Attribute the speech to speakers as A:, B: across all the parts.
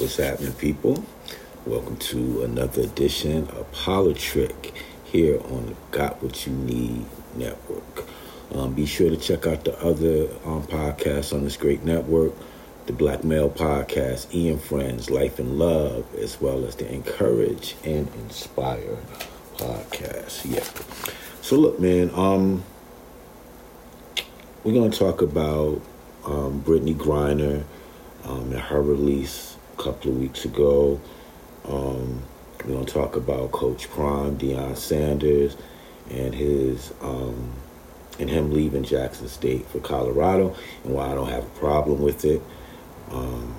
A: What's happening, people? Welcome to another edition of Politrick here on the Got What You Need Network. Um, be sure to check out the other um, podcasts on this great network the Black Male Podcast, Ian Friends, Life and Love, as well as the Encourage and Inspire podcast. Yeah. So look, man, um, we're gonna talk about um, Brittney Griner um, and her release couple of weeks ago. Um, we're gonna talk about Coach Prime, Deion Sanders, and his um, and him leaving Jackson State for Colorado, and why I don't have a problem with it. Um,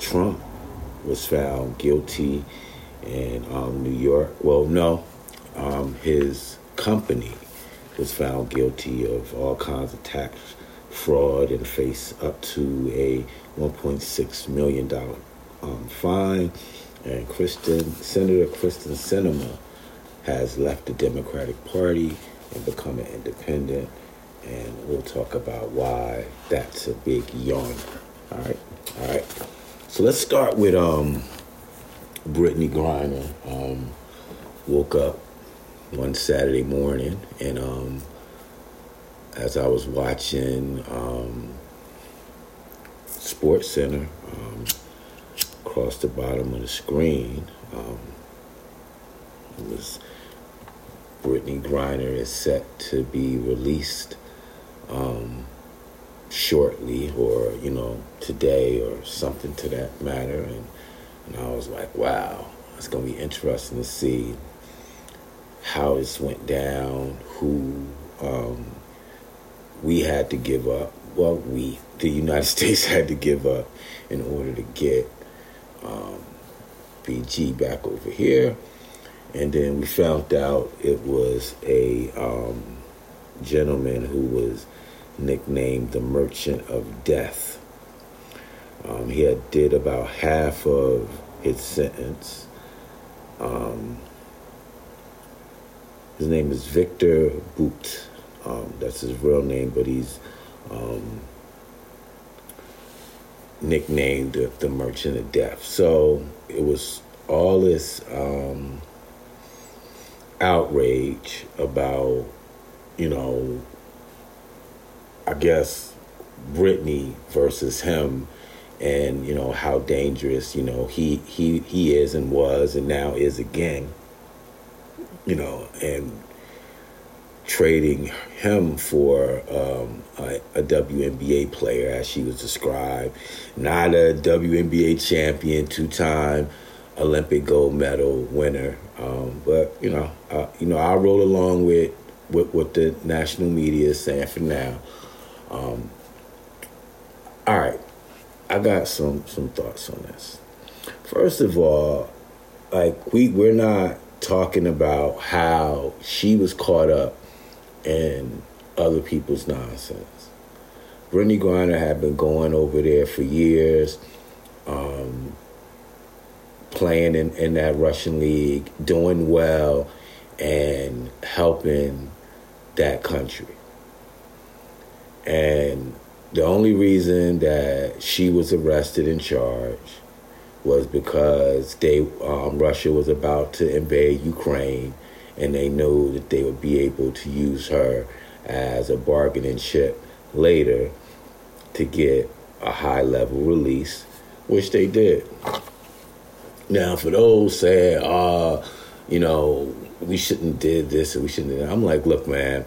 A: Trump was found guilty in um, New York. Well, no, um, his company was found guilty of all kinds of tax fraud and face up to a 1.6 million dollar um, fine. And Kristen, Senator Kyrsten Sinema has left the Democratic Party and become an independent. And we'll talk about why that's a big yawn. All right, all right. So let's start with um, Brittney Griner. Um, woke up one Saturday morning, and um, as I was watching um, Sports Center um, across the bottom of the screen, um, it was Brittney Griner is set to be released um, shortly, or you know today, or something to that matter, and, and I was like, wow, it's gonna be interesting to see how this went down, who um, we had to give up. Well, we, the United States, had to give up in order to get um, back over here. And then we found out it was a um, gentleman who was nicknamed the Merchant of Death. Um, he had did about half of his sentence. Um, his name is Victor Bout. Um, that's his real name, but he's um, nicknamed the, the, Merchant of Death. So it was all this um, outrage about, you know, I guess Brittney versus him and you know how dangerous you know he he he is and was and now is again you know, and trading him for um, a, a, WNBA player, as she was described, not a WNBA champion, two-time Olympic gold medal winner. Um, but you know, uh, you know, I roll along with, with what the national media is saying for now. Um, all right, I got some some thoughts on this. First of all, like we we're not talking about how she was caught up in other people's nonsense. Brittney Griner had been going over there for years, um, playing in, in that Russian league, doing well, and helping that country. And the only reason that she was arrested and charged was because they um, Russia was about to invade Ukraine, and they knew that they would be able to use her as a bargaining chip later to get a high level release, which they did. Now, for those saying, "Ah, uh, you know, we shouldn't did this and we shouldn't," I'm like, look, man,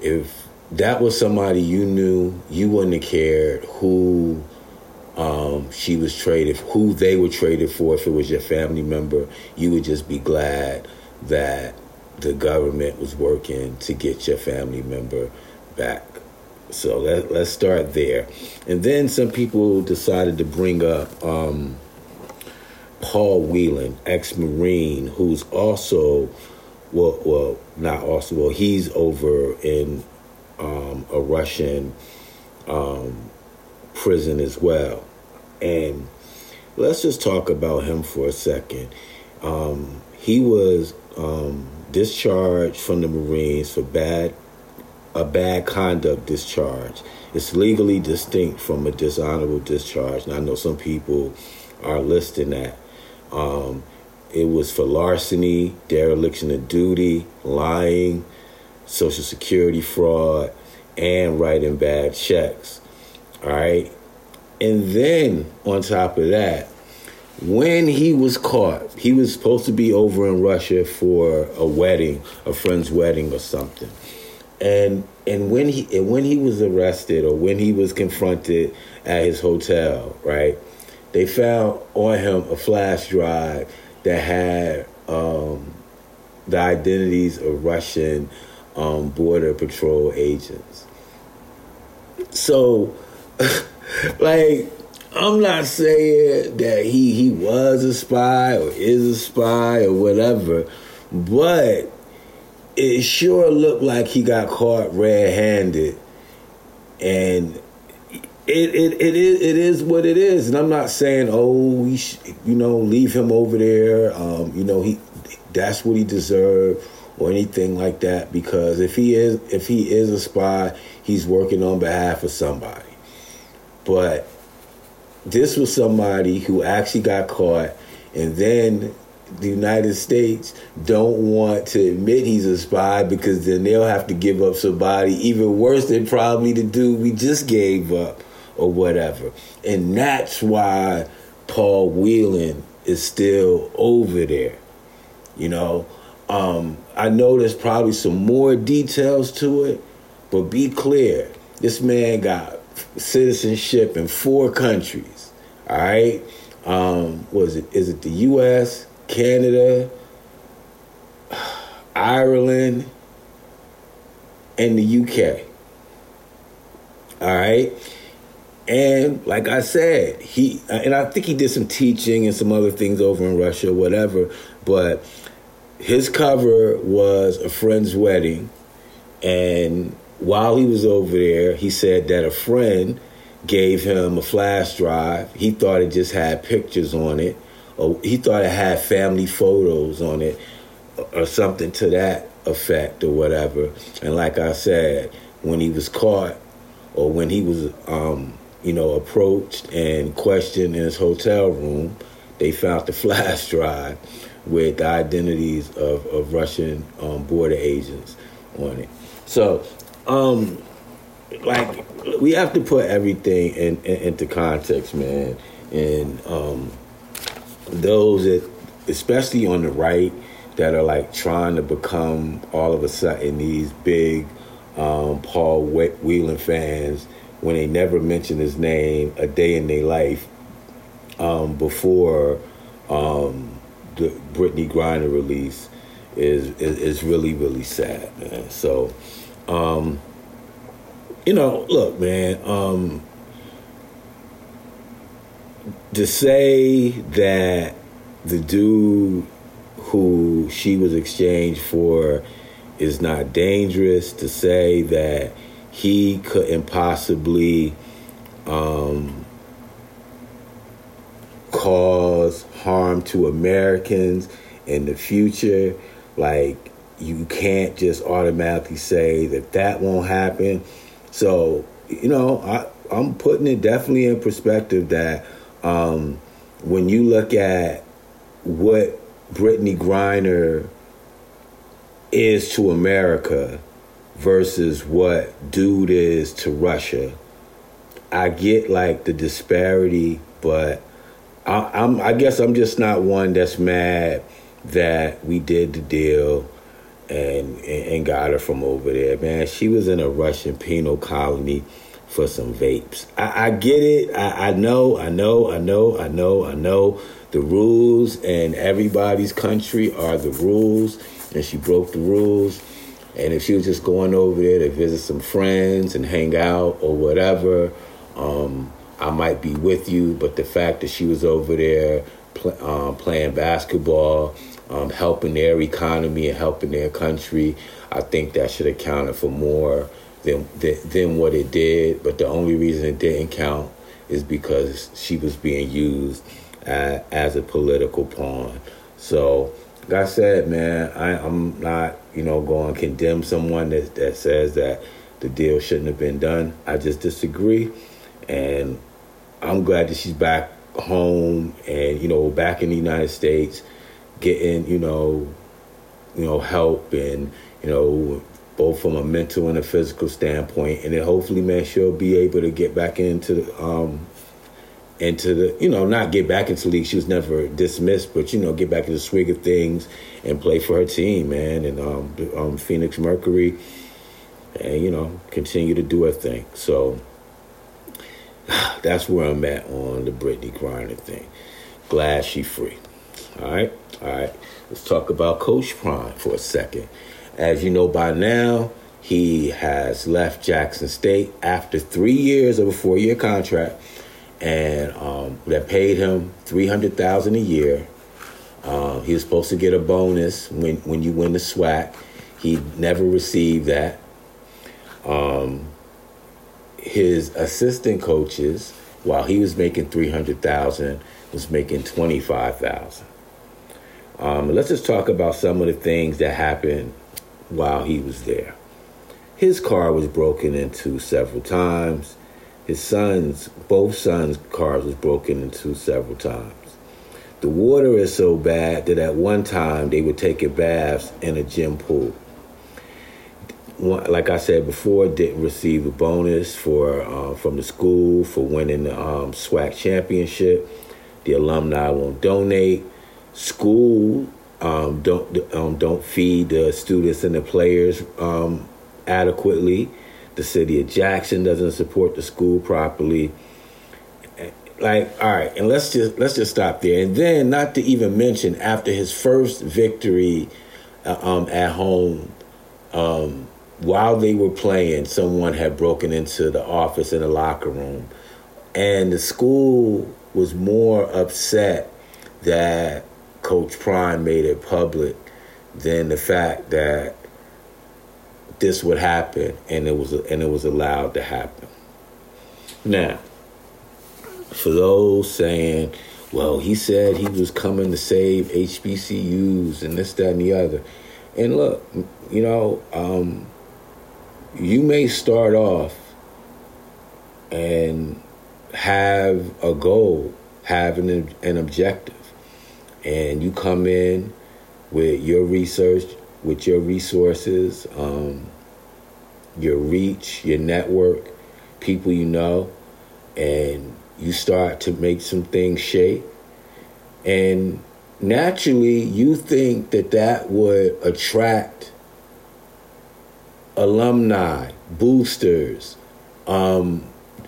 A: if that was somebody you knew, you wouldn't have cared who um, she was traded, who they were traded for, if it was your family member, you would just be glad that the government was working to get your family member back. So let, let's start there. And then some people decided to bring up um, Paul Whelan, ex Marine, who's also, well, well, not also, well, he's over in um, a Russian um, prison as well. And let's just talk about him for a second. Um, he was discharged from the Marines for bad a bad conduct discharge. It's legally distinct from a dishonorable discharge. And I know some people are listing that. Um, it was for larceny, dereliction of duty, lying, social security fraud, and writing bad checks. All right. And then on top of that, when he was caught, he was supposed to be over in Russia for a wedding, a friend's wedding or something. And and when he and when he was arrested or when he was confronted at his hotel, right? They found on him a flash drive that had um, the identities of Russian um, border patrol agents. So, like, I'm not saying that he he was a spy or is a spy or whatever, but it sure looked like he got caught red-handed, and it, it, it is it is what it is, and I'm not saying oh we sh- you know leave him over there, um, you know he that's what he deserved or anything like that. Because if he is if he is a spy, he's working on behalf of somebody. But this was somebody who actually got caught, and then the United States don't want to admit he's a spy because then they'll have to give up somebody even worse than probably the dude we just gave up or whatever. And that's why Paul Whelan is still over there. You know, um, I know there's probably some more details to it, but be clear this man got citizenship in four countries. All right. Um, was it is it the US, Canada, Ireland, and the UK? All right. And like I said, he and I think he did some teaching and some other things over in Russia, whatever. But his cover was a friend's wedding, and while he was over there, he said that a friend gave him a flash drive. He thought it just had pictures on it, or he thought it had family photos on it, or something to that effect, or whatever. And like I said, when he was caught, or when he was um, you know, approached and questioned in his hotel room, they found the flash drive with the identities of, of Russian um, border agents on it. So, um, like, we have to put everything in, in, into context, man. And um, those that, especially on the right, that are like trying to become all of a sudden these big um, Paul Whelan fans when they never mentioned his name a day in their life um, before um, the Brittney Griner release is, is, is really really sad, man. So, um, you know, look, man. Um, to say that the dude who she was exchanged for is not dangerous, to say that he couldn't possibly um, cause harm to Americans in the future. Like, you can't just automatically say that that won't happen. So, you know, I, I'm putting it definitely in perspective that um, when you look at what Brittney Griner is to America, versus what dude is to Russia. I get like the disparity, but I, I'm I guess I'm just not one that's mad that we did the deal and, and got her from over there. Man, she was in a Russian penal colony for some vapes. I, I get it. I, I know. I know. I know. I know. I know. The rules and everybody's country are the rules, and she broke the rules. And if she was just going over there to visit some friends and hang out or whatever, um, I might be with you. But the fact that she was over there pl- um, playing basketball, um, helping their economy and helping their country, I think that should have counted for more than, than, than what it did. But the only reason it didn't count is because she was being used as, as a political pawn. So like I said, man, I, I'm not, you know, going to condemn someone that, that says that the deal shouldn't have been done. I just disagree. And I'm glad that she's back home and you know back in the United States, getting you know, you know help and you know both from a mental and a physical standpoint, and then hopefully, man, she'll be able to get back into um, into the, you know, not get back into league. She was never dismissed, but you know, get back into the swing of things and play for her team, man, and um, um, Phoenix Mercury, and you know, continue to do her thing. So that's where I'm at on the Brittney Griner thing. Glad she free. All right, all right. Let's talk about Coach Prime for a second. As you know by now, he has left Jackson State after three years of a four-year contract, and um, that paid him three hundred thousand a year. Um, he was supposed to get a bonus when when you win the SWAC. He never received that. Um, his assistant coaches, while he was making three hundred thousand, was making twenty five thousand. Um, let's just talk about some of the things that happened while he was there. His car was broken into several times. His sons, both sons' cars was broken into several times. The water is so bad that at one time they were taking baths in a gym pool. Like I said before, didn't receive a bonus for uh, from the school for winning the um, SWAC championship. The alumni won't donate. School um, don't um, don't feed the students and the players um, adequately. The city of Jackson doesn't support the school properly. Like, all right, and let's just let's just stop there. And then, not to even mention, after his first victory uh, um, at home, um, while they were playing, someone had broken into the office in the locker room, and the school was more upset that Coach Prime made it public than the fact that this would happen and it was and it was allowed to happen. Now, for those saying, well, he said he was coming to save HBCUs and this, that, and the other. And look, you know, um, you may start off and have a goal, have an, an objective and you come in with your research, with your resources, um, your reach, your network, people you know, and you start to make some things shake. And naturally, you think that that would attract alumni, boosters, um,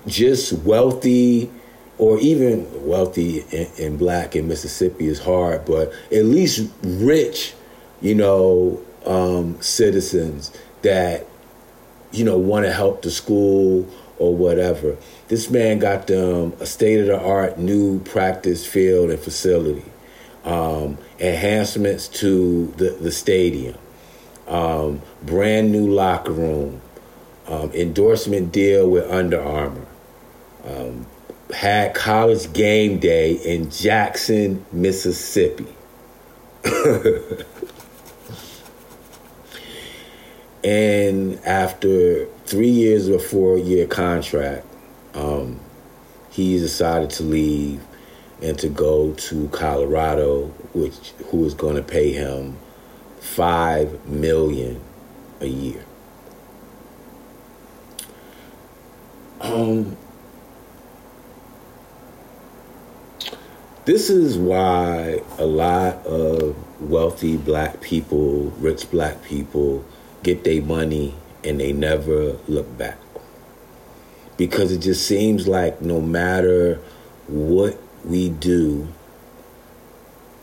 A: just wealthy or even wealthy and, black in Mississippi is hard, but at least rich, you know, um, citizens that, you know, want to help the school or whatever. This man got them a state of the art new practice field and facility, um, enhancements to the, the stadium, um, brand new locker room, um, endorsement deal with Under Armour. Um, had college game day in Jackson, Mississippi. and after three years of a four year contract, um, he decided to leave and to go to Colorado, which who is going to pay him five million a year. Um, This is why a lot of wealthy black people, rich black people, get their money and they never look back. Because it just seems like no matter what we do,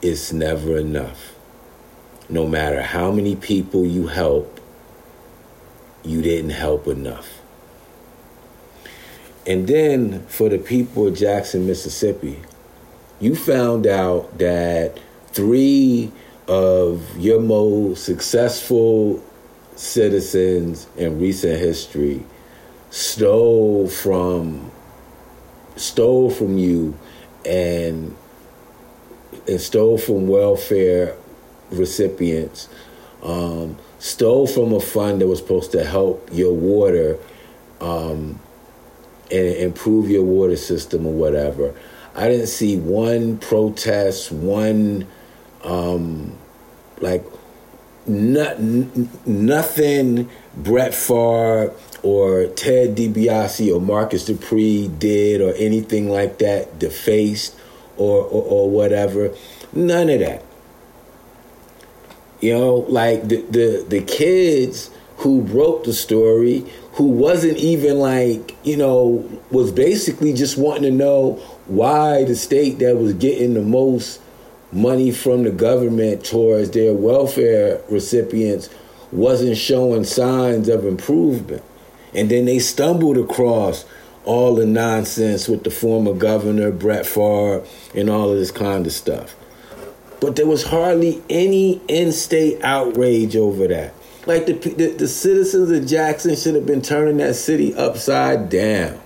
A: it's never enough. No matter how many people you help, you didn't help enough. And then for the people of Jackson, Mississippi, you found out that three of your most successful citizens in recent history stole from stole from you and and stole from welfare recipients um, stole from a fund that was supposed to help your water um, and improve your water system or whatever I didn't see one protest, one um, like not, nothing Brett Favre or Ted DiBiase or Marcus Dupree did or anything like that defaced or, or, or whatever. None of that. You know, like the, the the kids who broke the story, who wasn't even like, you know, was basically just wanting to know why the state that was getting the most money from the government towards their welfare recipients wasn't showing signs of improvement. And then they stumbled across all the nonsense with the former governor, Brett Favre, and all of this kind of stuff. But there was hardly any in state outrage over that. Like the, the, the citizens of Jackson should have been turning that city upside down.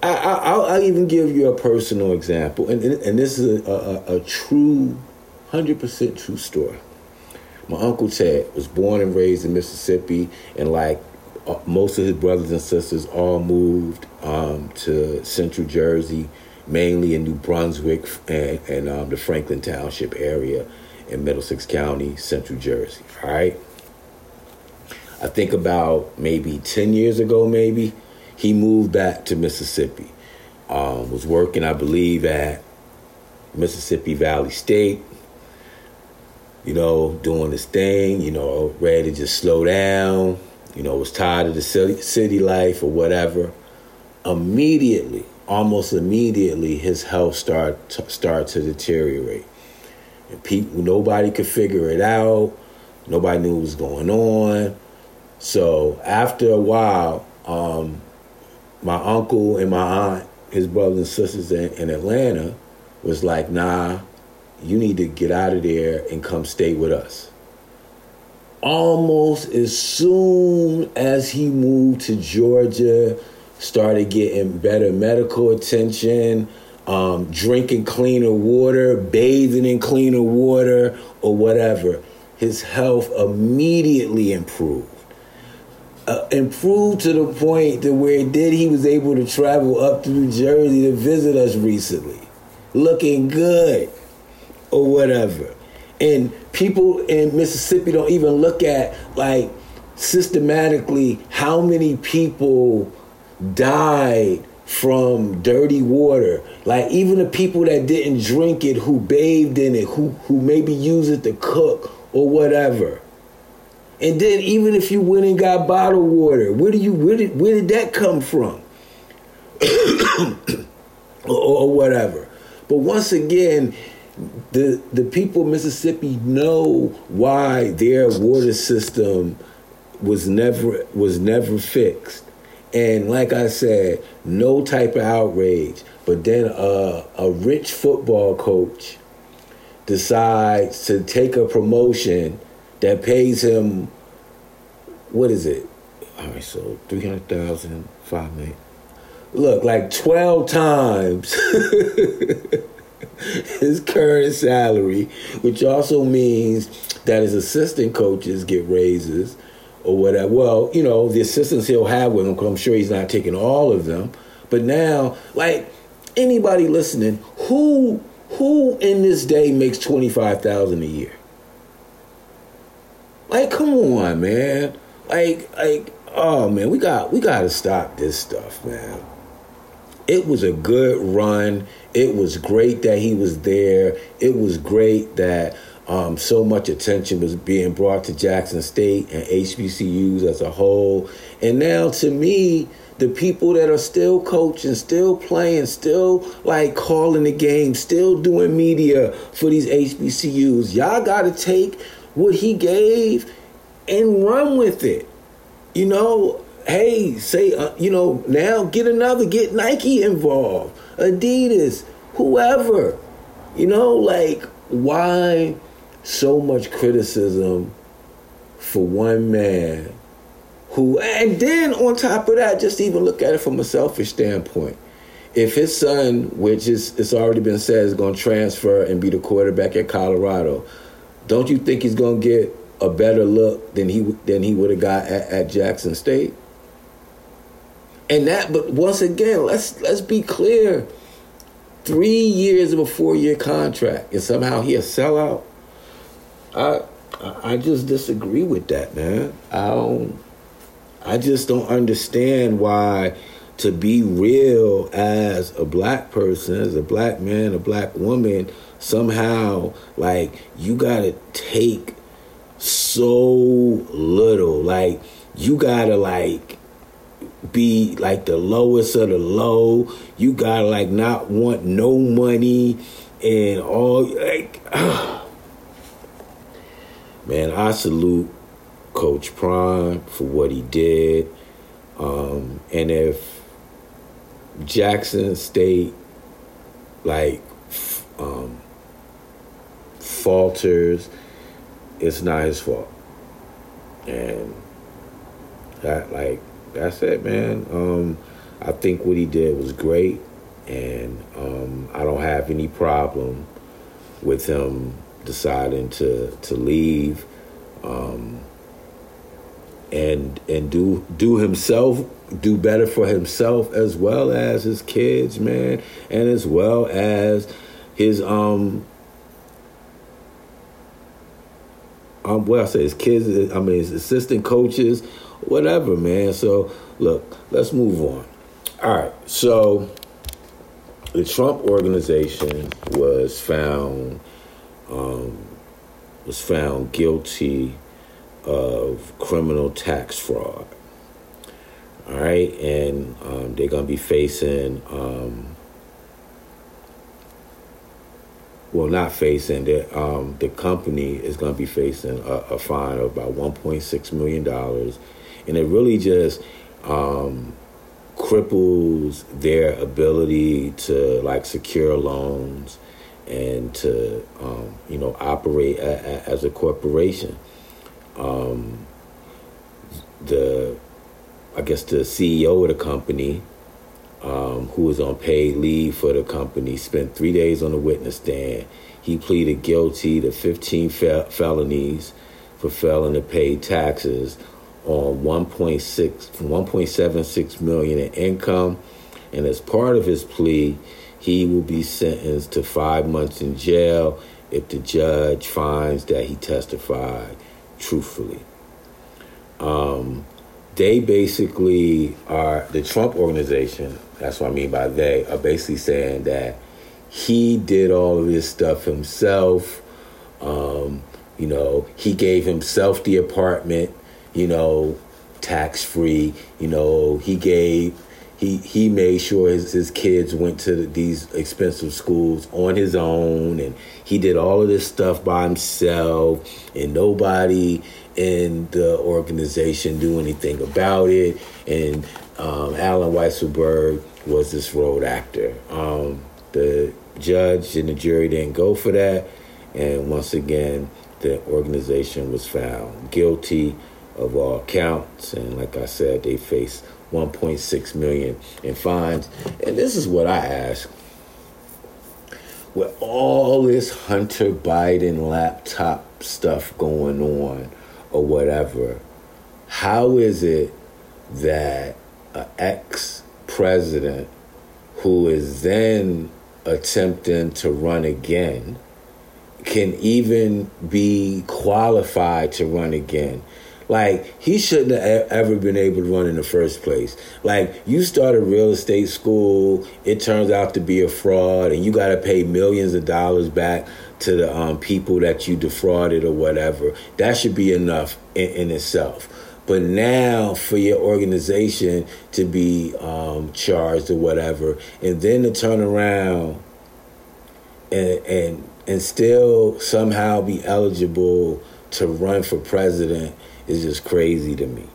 A: I, will even give you a personal example, and, and this is a, a, a true, 100% true story. My uncle Ted was born and raised in Mississippi, and like uh, most of his brothers and sisters, all moved um, to Central Jersey, mainly in New Brunswick and, and um, the Franklin Township area in Middlesex County, Central Jersey. All right. I think about maybe 10 years ago, maybe he moved back to Mississippi. Um, was working, I believe, at Mississippi Valley State. You know, doing his thing. You know, ready to just slow down. You know, was tired of the city, life or whatever. Immediately, almost immediately, his health start to, start to deteriorate, and people nobody could figure it out. Nobody knew what was going on. So after a while, um, my uncle and my aunt, his brothers and sisters in, in Atlanta, was like, nah, you need to get out of there and come stay with us. Almost as soon as he moved to Georgia, started getting better medical attention, um, drinking cleaner water, bathing in cleaner water, or whatever, his health immediately improved uh, improved to the point to where did he was able to travel up to New Jersey to visit us recently, looking good or whatever. And people in Mississippi don't even look at like systematically how many people died from dirty water. Like even the people that didn't drink it, who bathed in it, who who maybe use it to cook or whatever. And then even if you went and got bottled water, where do you where did where did that come from? or, or, whatever. But once again, the the people of Mississippi know why their water system was never was never fixed. And like I said, no type of outrage. But then uh, a rich football coach decides to take a promotion that pays him what is it? All right, so 300,000, 5 million. Look, like 12 times his current salary, which also means that his assistant coaches get raises or whatever. Well, you know, the assistants he'll have with him, I'm sure he's not taking all of them. But now, like anybody listening, who who in this day makes twenty five thousand a year? Like, come on, man. Like, like, oh man, we got we got to stop this stuff, man. It was a good run. It was great that he was there. It was great that um, so much attention was being brought to Jackson State and HBCUs as a whole. And now, to me, the people that are still coaching, still playing, still like calling the game, still doing media for these HBCUs, y'all got to take what he gave and run with it. You know, hey, say, uh, you know, now get another, get Nike involved, Adidas, whoever. You know, like, why so much criticism for one man who, and then on top of that, just even look at it from a selfish standpoint. If his son, which is it's already been said, is going to transfer and be the quarterback at Colorado, don't you think he's going to get a better look than he than he would have got at, at Jackson State. And that, but once again, let's let's be clear. Three years of a four year contract, and somehow he a sellout. I I just disagree with that, man. I don't. I just don't understand why to be real as a black person, as a black man, a black woman, somehow like you gotta take so little. Like you gotta like be like the lowest of the low. You gotta like not want no money and all like man, I salute Coach Prime for what he did. Um, and if Jackson State like um, falters, it's not his fault. And that like that's it, man. Um, I think what he did was great, and um, I don't have any problem with him deciding to to leave um, and and do do himself do better for himself as well as his kids, man, and as well as his um um well I say his kids I mean his assistant coaches, whatever, man. So look, let's move on. All right, so the Trump organization was found um, was found guilty of criminal tax fraud. All right, and um, they're to be facing, um, well, not facing, the, um, the company is to be facing a, a, fine of about $1.6 million. And it really just um, cripples their ability to like secure loans and to um, you know operate a, a, as a corporation. Um, the I guess the CEO of the company, um, who was on paid leave for the company, spent three days on the witness stand. He pleaded guilty to 15 fel- felonies for failing to pay taxes on 1.6 1.76 million in income, and as part of his plea, he will be sentenced to five months in jail if the judge finds that he testified truthfully. Um, they basically are the Trump organization. That's what I mean by they are basically saying that he did all of this stuff himself. Um, you know, he gave himself the apartment. You know, tax free. You know, he gave he he made sure his, his kids went to these expensive schools on his own and he did all of this stuff by himself and nobody in the organization knew anything about it. And um, Allen Weisselberg was this road actor. Um, the judge and the jury didn't go for that and once again the organization was found guilty of all counts and like i said they face 1.6 million in fines. And this is what I ask. With all this Hunter Biden laptop stuff going on or whatever, how is it that an ex president who is then attempting to run again can even be qualified to run again? Like he shouldn't have ever been able to run in the first place. Like you start a real estate school, it turns out to be a fraud, and you got to pay millions of dollars back to the um, people that you defrauded or whatever. That should be enough in, in itself. But now for your organization to be um, charged or whatever, and then to turn around and and and still somehow be eligible to run for president is just crazy to me.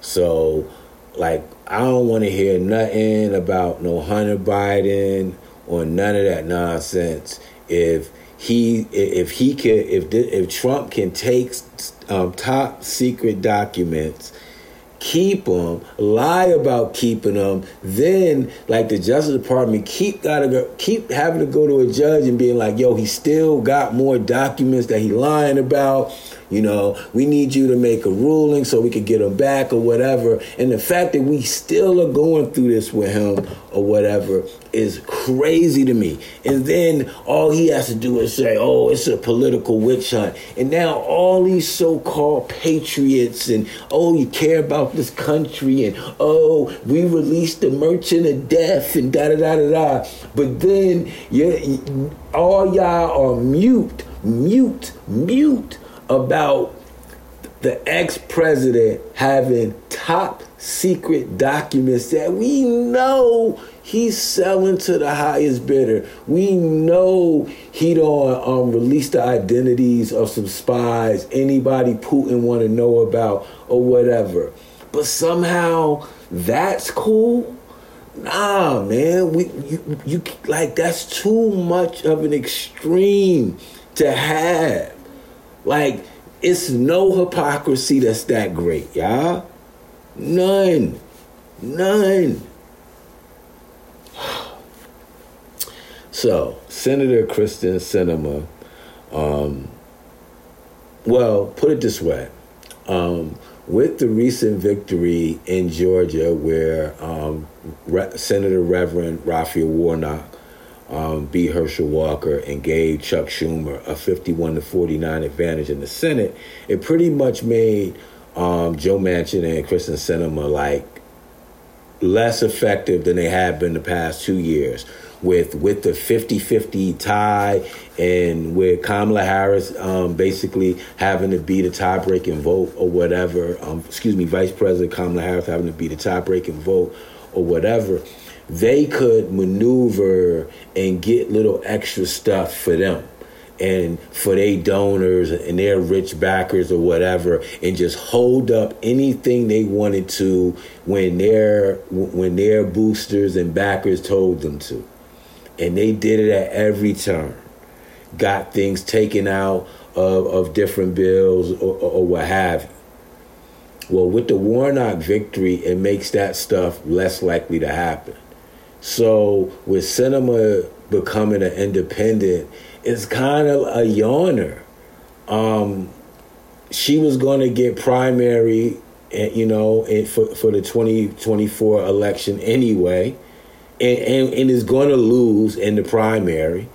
A: So, like, I don't want to hear nothing about no Hunter Biden or none of that nonsense. If he, if he can, if if Trump can take um, top secret documents keep them, lie about keeping them, then like the Justice Department keep gotta go, keep having to go to a judge and being like, yo, he still got more documents that he lying about You know, we need you to make a ruling so we could get him back or whatever. And the fact that we still are going through this with him or whatever is crazy to me. And then all he has to do is say, oh, it's a political witch hunt. And now all these so called patriots and, oh, you care about this country and, oh, we released the merchant of death and da da da da da. But then you, all y'all are mute, mute, mute about the ex president having top secret documents that we know he's selling to the highest bidder. We know he don't um, release the identities of some spies anybody Putin want to know about or whatever. But somehow that's cool. Nah, man, we you, you like that's too much of an extreme to have. Like it's no hypocrisy that's that great, y'all. None. None. So, Senator Kyrsten Sinema, um, well, put it this way. Um, with the recent victory in Georgia, where um, Re- Senator Reverend Raphael Warnock um, beat Herschel Walker and gave Chuck Schumer a 51 to 49 advantage in the Senate, it pretty much made um, Joe Manchin and Kyrsten Sinema like less effective than they have been the past two years. With with the 50-50 tie and with Kamala Harris um, basically having to be the tie-breaking vote or whatever, um, excuse me, Vice President Kamala Harris having to be the tie-breaking vote or whatever, they could maneuver and get little extra stuff for them and for their donors and their rich backers or whatever and just hold up anything they wanted to when their when their boosters and backers told them to and they did it at every turn. Got things taken out of, of different bills or, or what have you. Well, with the Warnock victory, it makes that stuff less likely to happen. So, with Sinema becoming an independent, it's kind of a yawner. Um, she was going to get primary, you know, for, for the 2024 election anyway and, and, and is going to lose in the primary.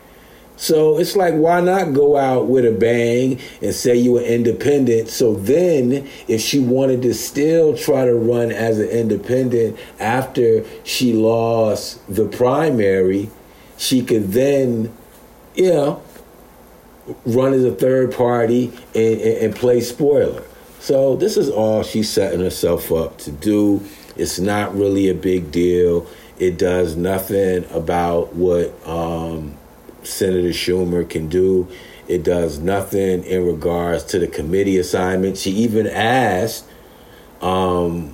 A: So it's like, why not go out with a bang and say you were independent? So then, if she wanted to still try to run as an independent after she lost the primary, she could then, you know, run as a third party and, and, and play spoiler. So this is all she's setting herself up to do. It's not really a big deal. It does nothing about what um, Senator Schumer can do. It does nothing in regards to the committee assignment. She even asked um,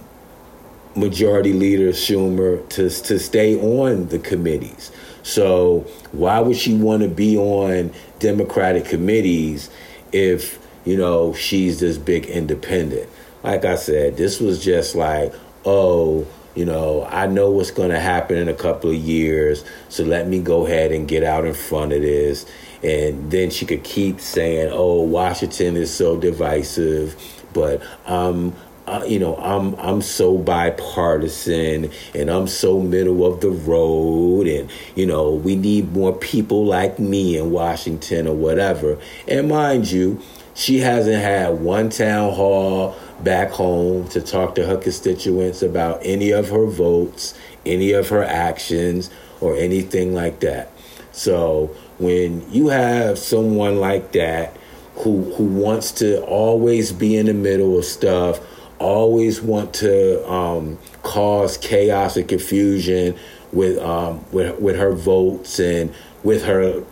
A: Majority Leader Schumer to, to stay on the committees. So, why would she want to be on Democratic committees if, you know, she's this big independent? Like I said, this was just like, oh, you know, I know what's going to happen in a couple of years, so let me go ahead and get out in front of this. And then she could keep saying, "Oh, Washington is so divisive," but um, uh, you know, I'm I'm so bipartisan and I'm so middle of the road, and you know, we need more people like me in Washington or whatever. And mind you, she hasn't had one town hall back home to talk to her constituents about any of her votes, any of her actions, or anything like that. So when you have someone like that who who wants to always be in the middle of stuff, always want to um, cause chaos and confusion with um, with with her votes and with her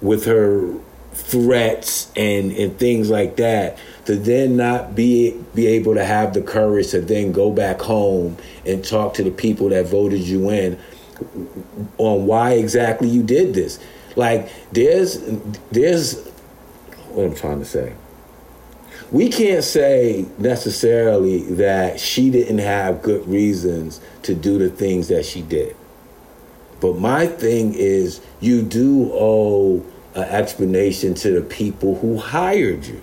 A: with her threats and and things like that to then not be be able to have the courage to then go back home and talk to the people that voted you in on why exactly you did this. Like there's there's what I'm trying to say. We can't say necessarily that she didn't have good reasons to do the things that she did. But my thing is you do owe an explanation to the people who hired you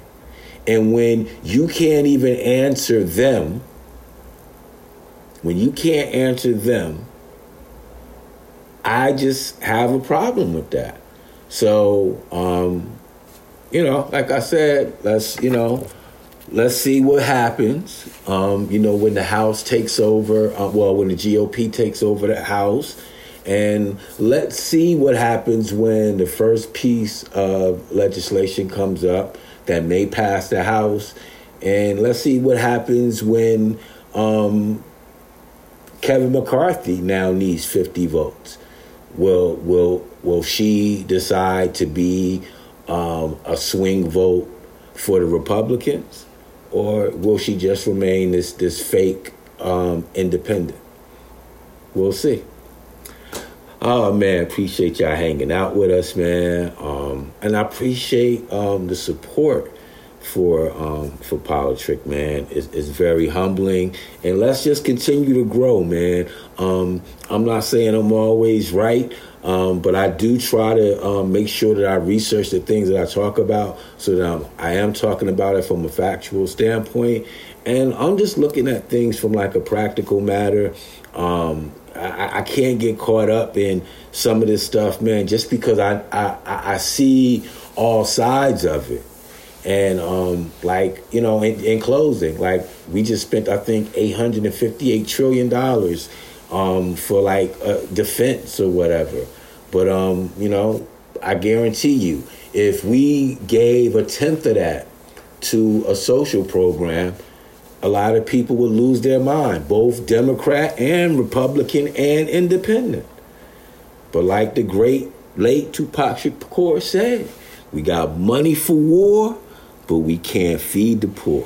A: And when you can't even answer them, when you can't answer them, I just have a problem with that. So, um, you know, like I said, let's, you know, let's see what happens. Um, you know, when the House takes over, uh, well, when the GOP takes over the House, and let's see what happens when the first piece of legislation comes up that may pass the House, and let's see what happens when um, Kevin McCarthy now needs 50 votes. Will will will she decide to be um, a swing vote for the Republicans, or will she just remain this this fake um, independent? We'll see. Oh man, appreciate y'all hanging out with us, man, um, and I appreciate um, the support for um, for Politrick, man. It's, it's very humbling, and let's just continue to grow, man. Um, I'm not saying I'm always right, um, but I do try to um, make sure that I research the things that I talk about, so that I'm, I am talking about it from a factual standpoint, and I'm just looking at things from like a practical matter. Um, I, I, can't get caught up in some of this stuff, man, just because I I, I see all sides of it. And um, like you know, in, in, closing, like we just spent I think eight hundred and fifty eight trillion dollars um, for like uh, defense or whatever. But um, you know, I guarantee you, if we gave a tenth of that to a social program, a lot of people would lose their mind, both Democrat and Republican and Independent. But like the great late Tupac Shakur said, we got money for war but we can't feed the poor.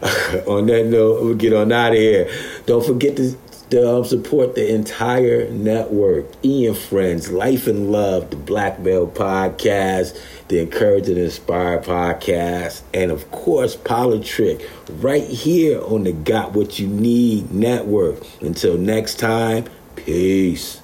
A: on that note, we'll get on out of here. Don't forget to, to um, support the entire network. Ian Friends, Life and Love, the Black Belt Podcast, the Encourage and Inspire Podcast, and of course, Politrick, right here on the Got What You Need Network. Until next time, peace.